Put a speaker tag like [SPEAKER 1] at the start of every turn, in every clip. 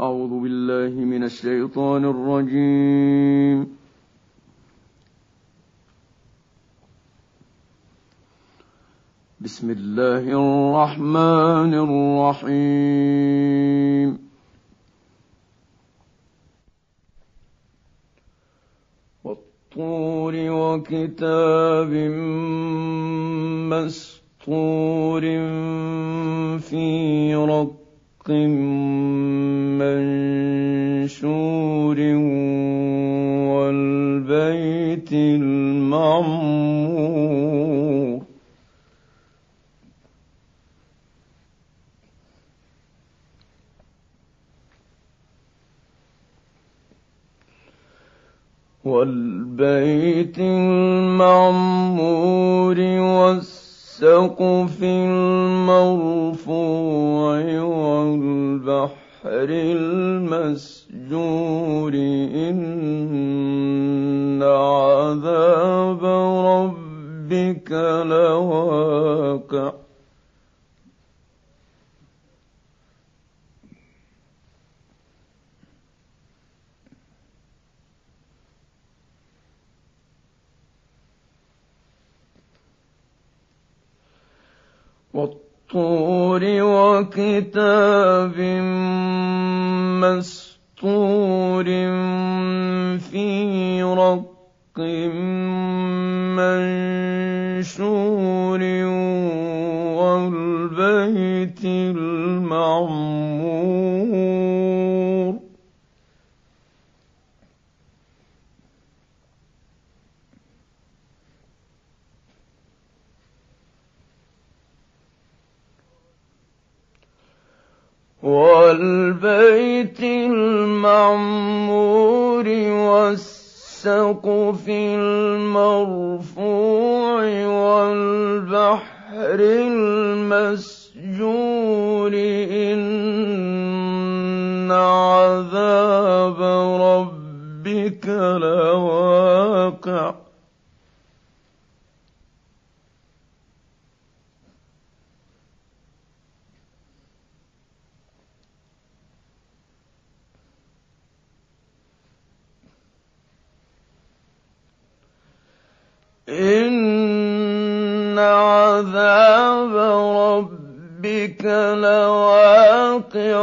[SPEAKER 1] أعوذ بالله من الشيطان الرجيم. بسم الله الرحمن الرحيم. والطور وكتاب مسطور في رق منشور والبيت المعمور والبيت المعمور والسقف المرفوع والبحر المسجور إن عذاب ربك لواقع. والطور وكتاب مسطور في رق منشور والبيت المعمور والبيت المعمور والسقف المرفوع والبحر المسجور إن عذاب ربك لواقع إن عذاب ربك لواقع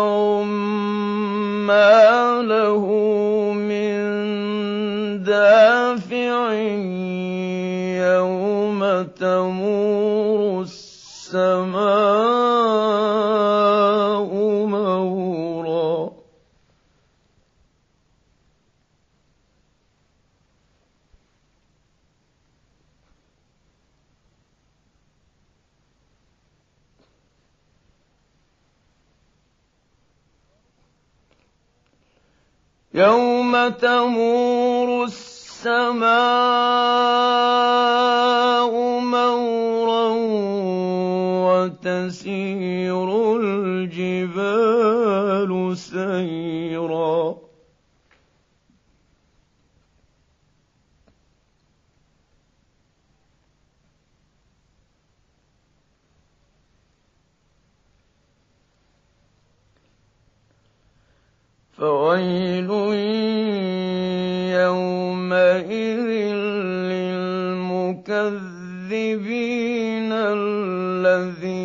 [SPEAKER 1] يوم تمور السماء مورا وتسير الجبال سيرا فويل يومئذ للمكذبين الذين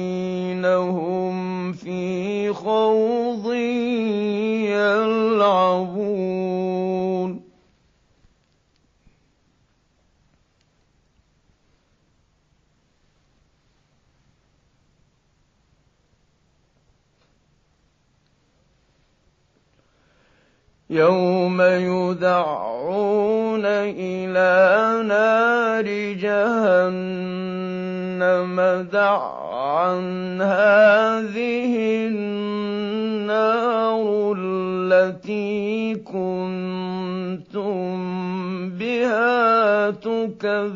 [SPEAKER 1] يوم يدعون إلى نار جهنم دعا هذه النار التي كنتم بها تكذبون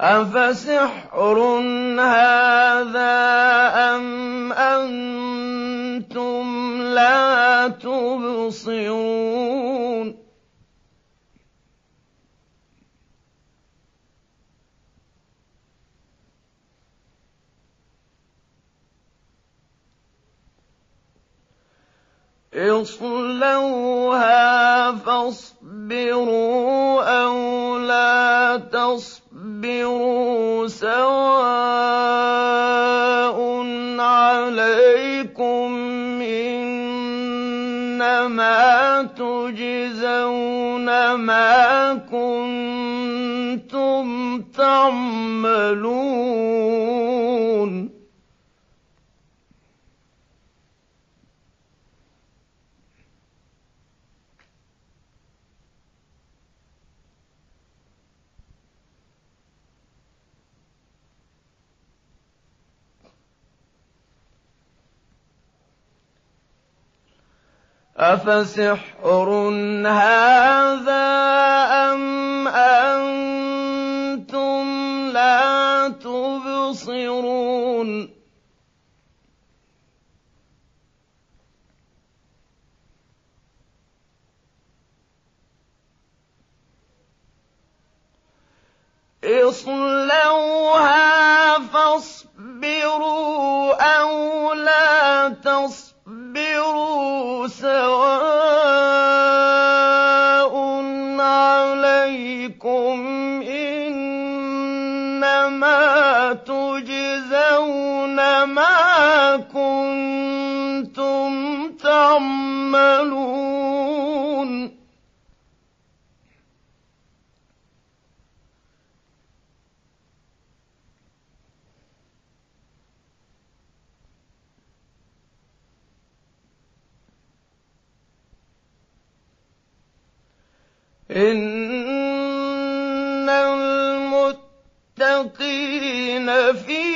[SPEAKER 1] أفسحر هذا أم أنتم لا تبصرون اصلوها فاصبروا أو لا تصبروا سواء عليكم إنما تجزون ما كنتم تعملون أفسحر هذا أم أنتم لا تبصرون اصلوها فاصبروا أو لا تصبروا اصبروا سواء إن المتقين في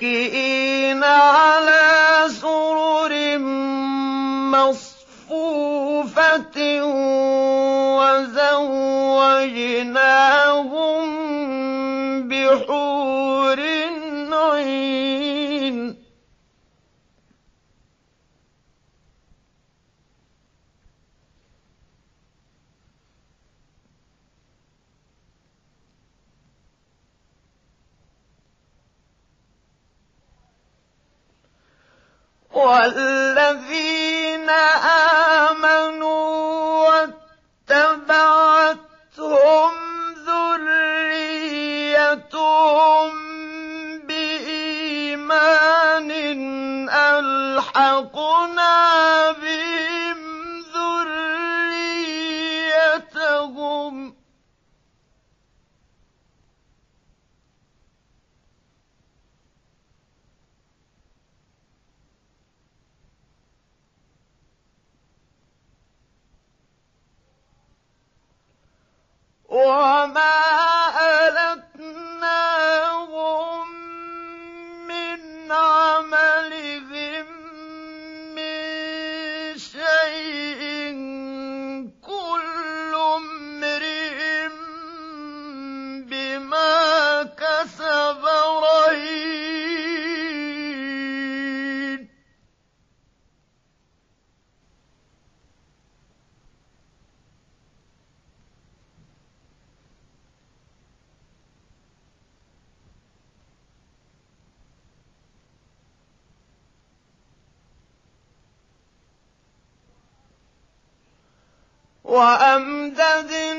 [SPEAKER 1] متكئين على سرر مصفوفة وزوجناهم بحور والذين آمنوا واتبعتهم ذريتهم بإيمان ألحقنا وما وأمددناهم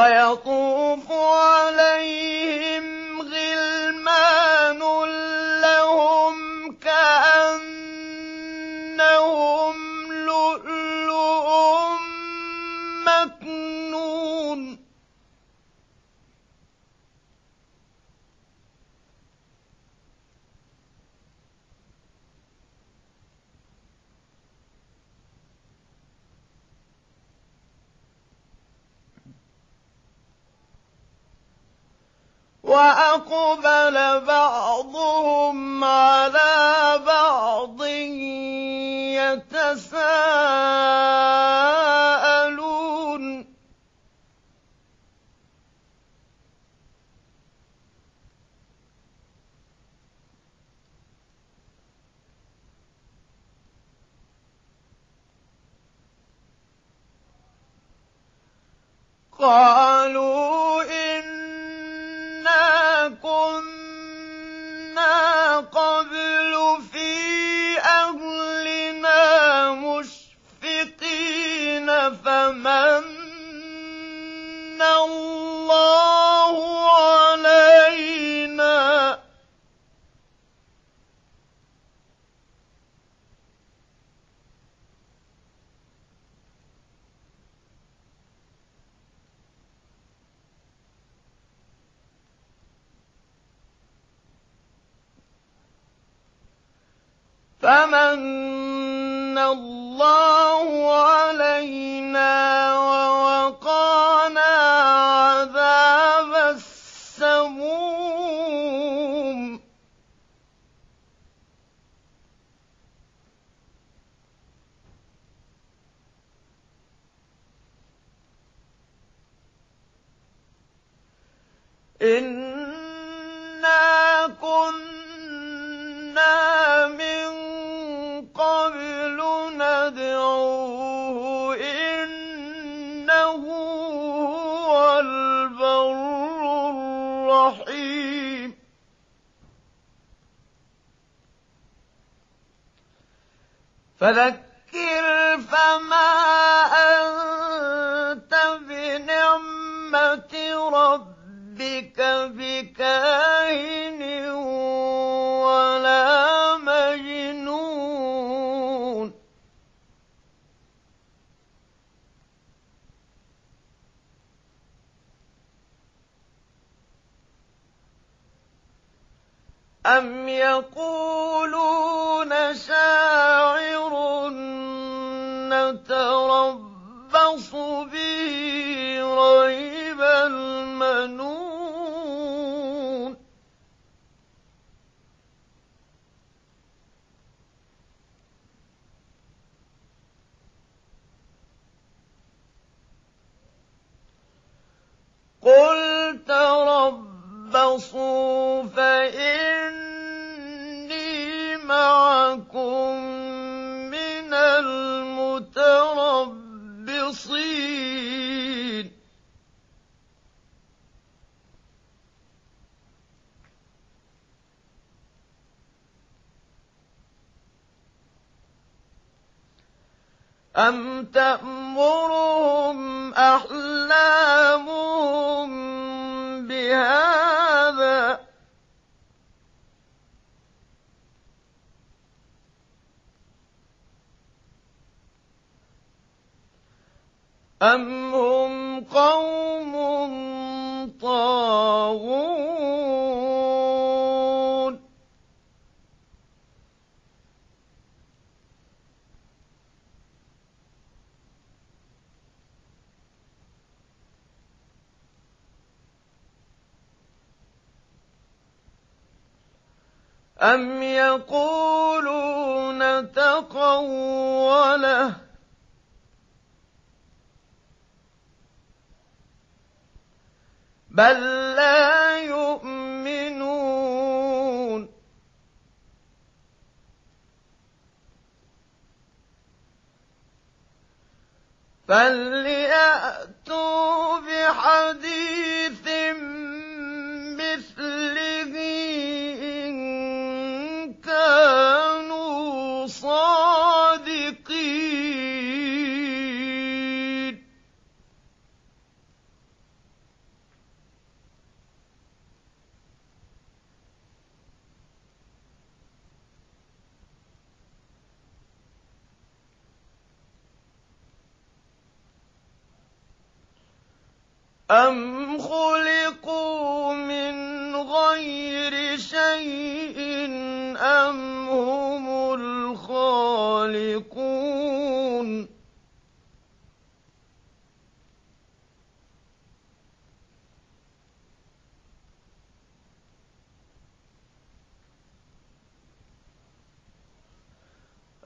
[SPEAKER 1] ويطوف عليهم قالوا إنا كنا من قبل ندعوه إنه هو البر الرحيم فذكر فما بكاهن ولا مجنون. أم يقولون شاعر نتربص أم تأمرهم أحلامهم بهذا أم هم قوم طاغون أم يقولون تقوله بل لا يؤمنون فليأتوا بحديث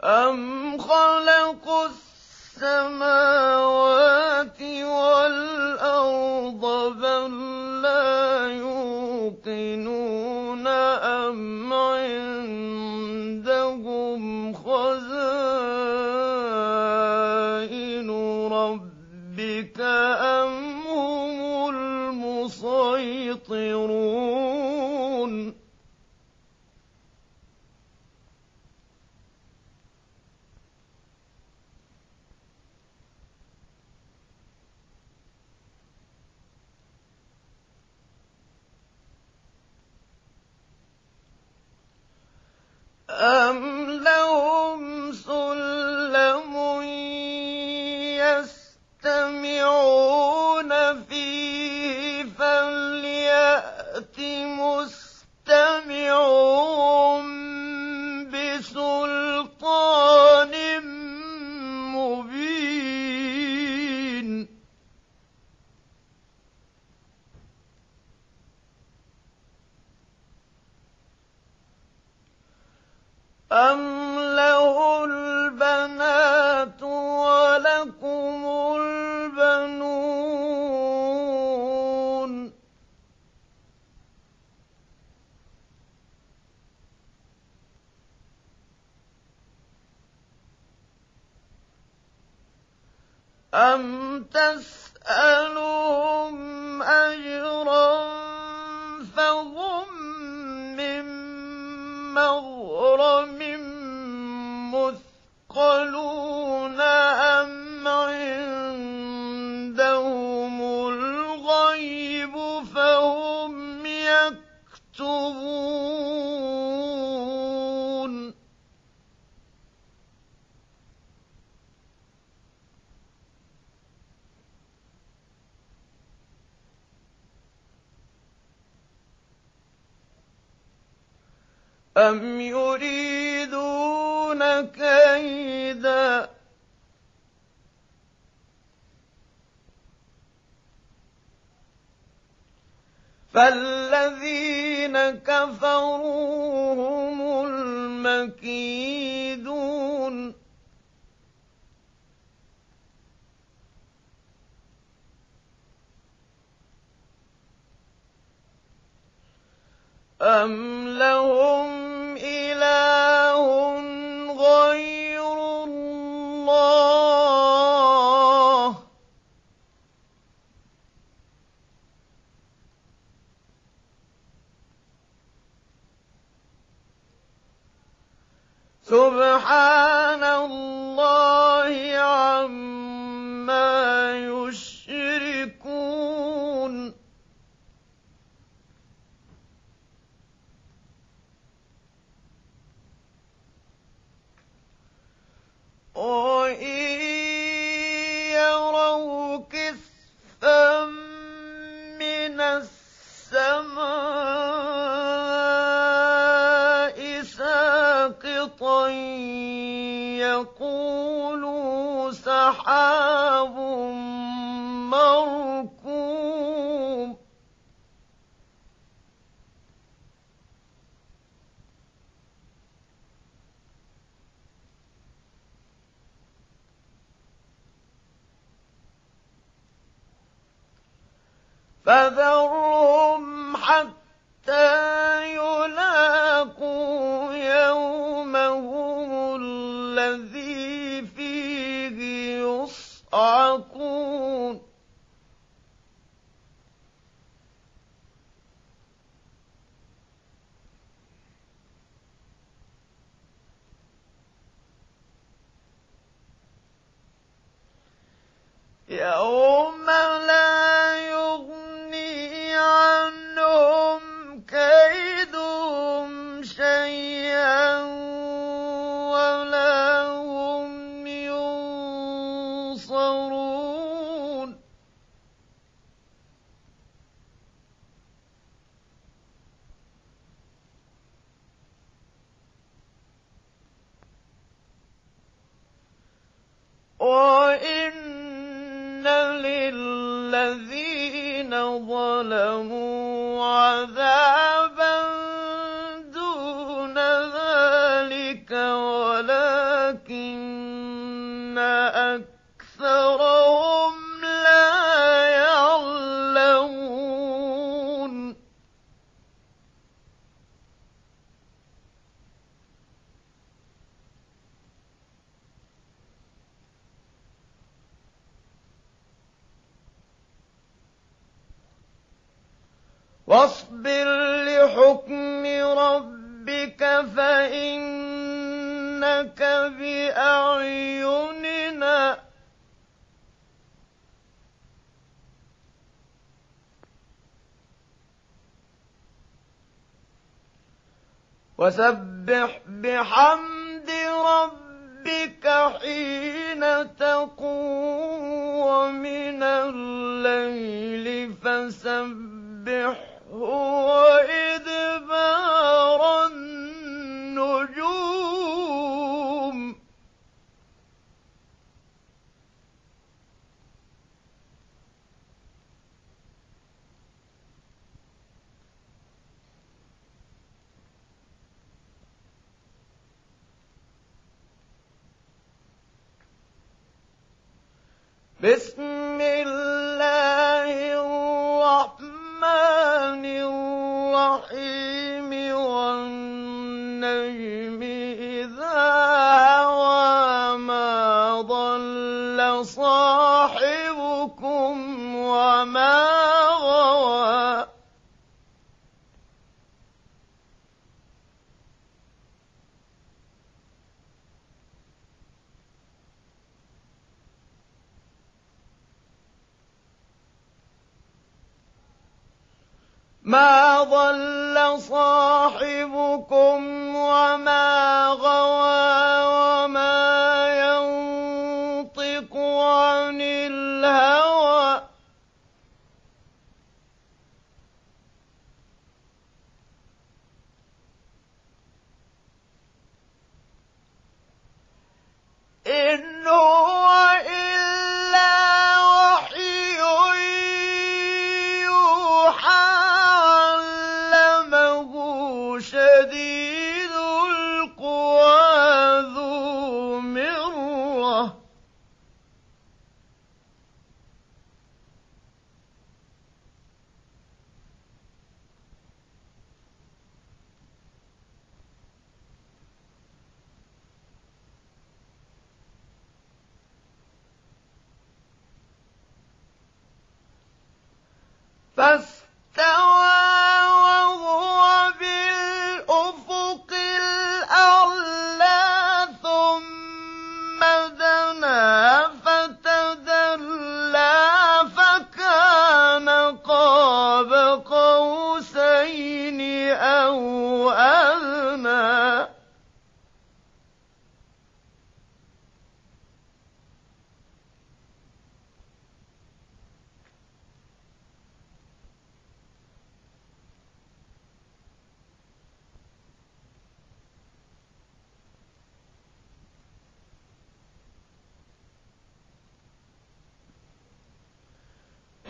[SPEAKER 1] أم خلقوا السماوات والأرض بل لا يوقنون أم يستمعون مُّثْقَلُونَ أَمْ عِندَهُمُ الْغَيْبُ فَهُمْ يَكْتُبُونَ أَمْ يُرِيدُونَ كَيْدًا فَالَّذِينَ كَفَرُوا هُمُ الْمَكِيدُونَ. أَمْ لَهُمْ فذرهم حتى وإن للذين ظلموا بأعيننا. وسبح بحمد ربك حين تقوم ومن الليل فسبحه وإدبار النجوم. بسم الله الرحمن الرحيم والنجم أَبْصَارَ That's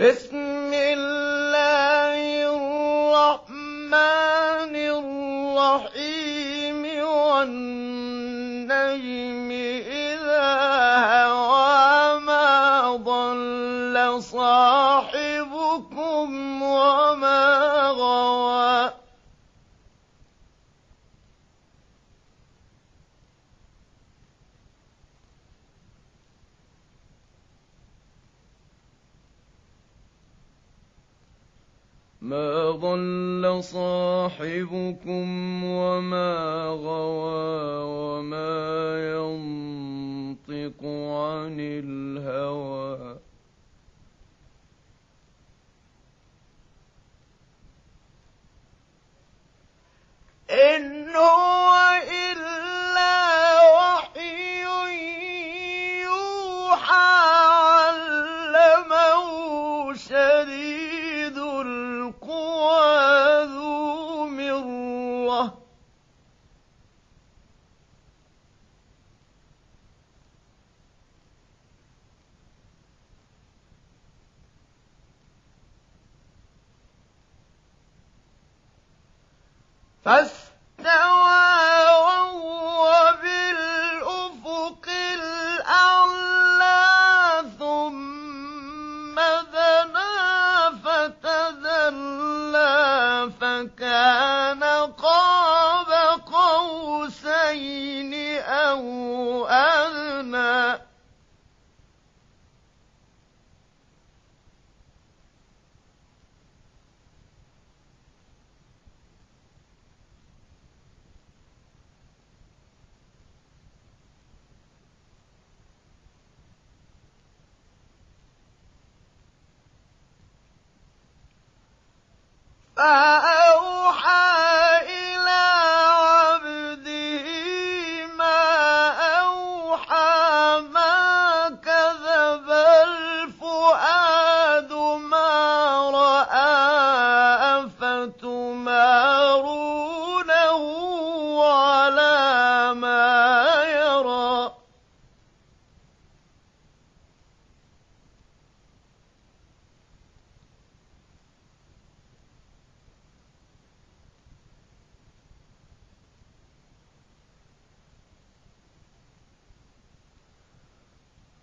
[SPEAKER 1] بسم الله منكم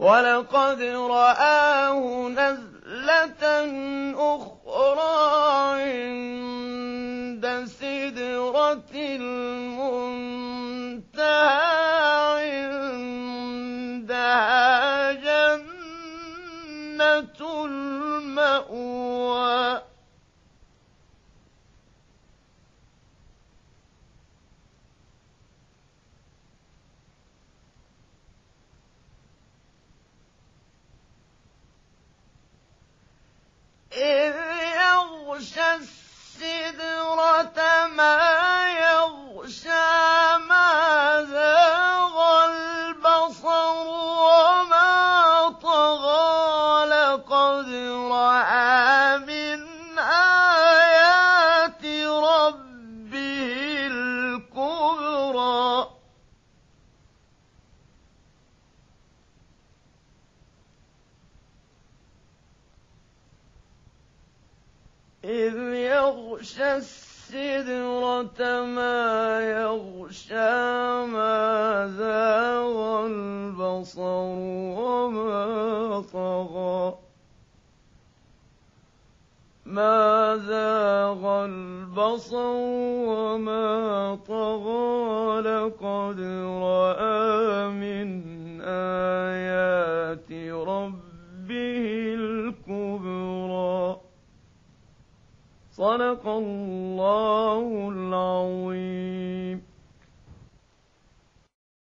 [SPEAKER 1] ولقد رآه نزلة أخرى عند سدرة المنتهى. إذ يغشى السدرة ما صدق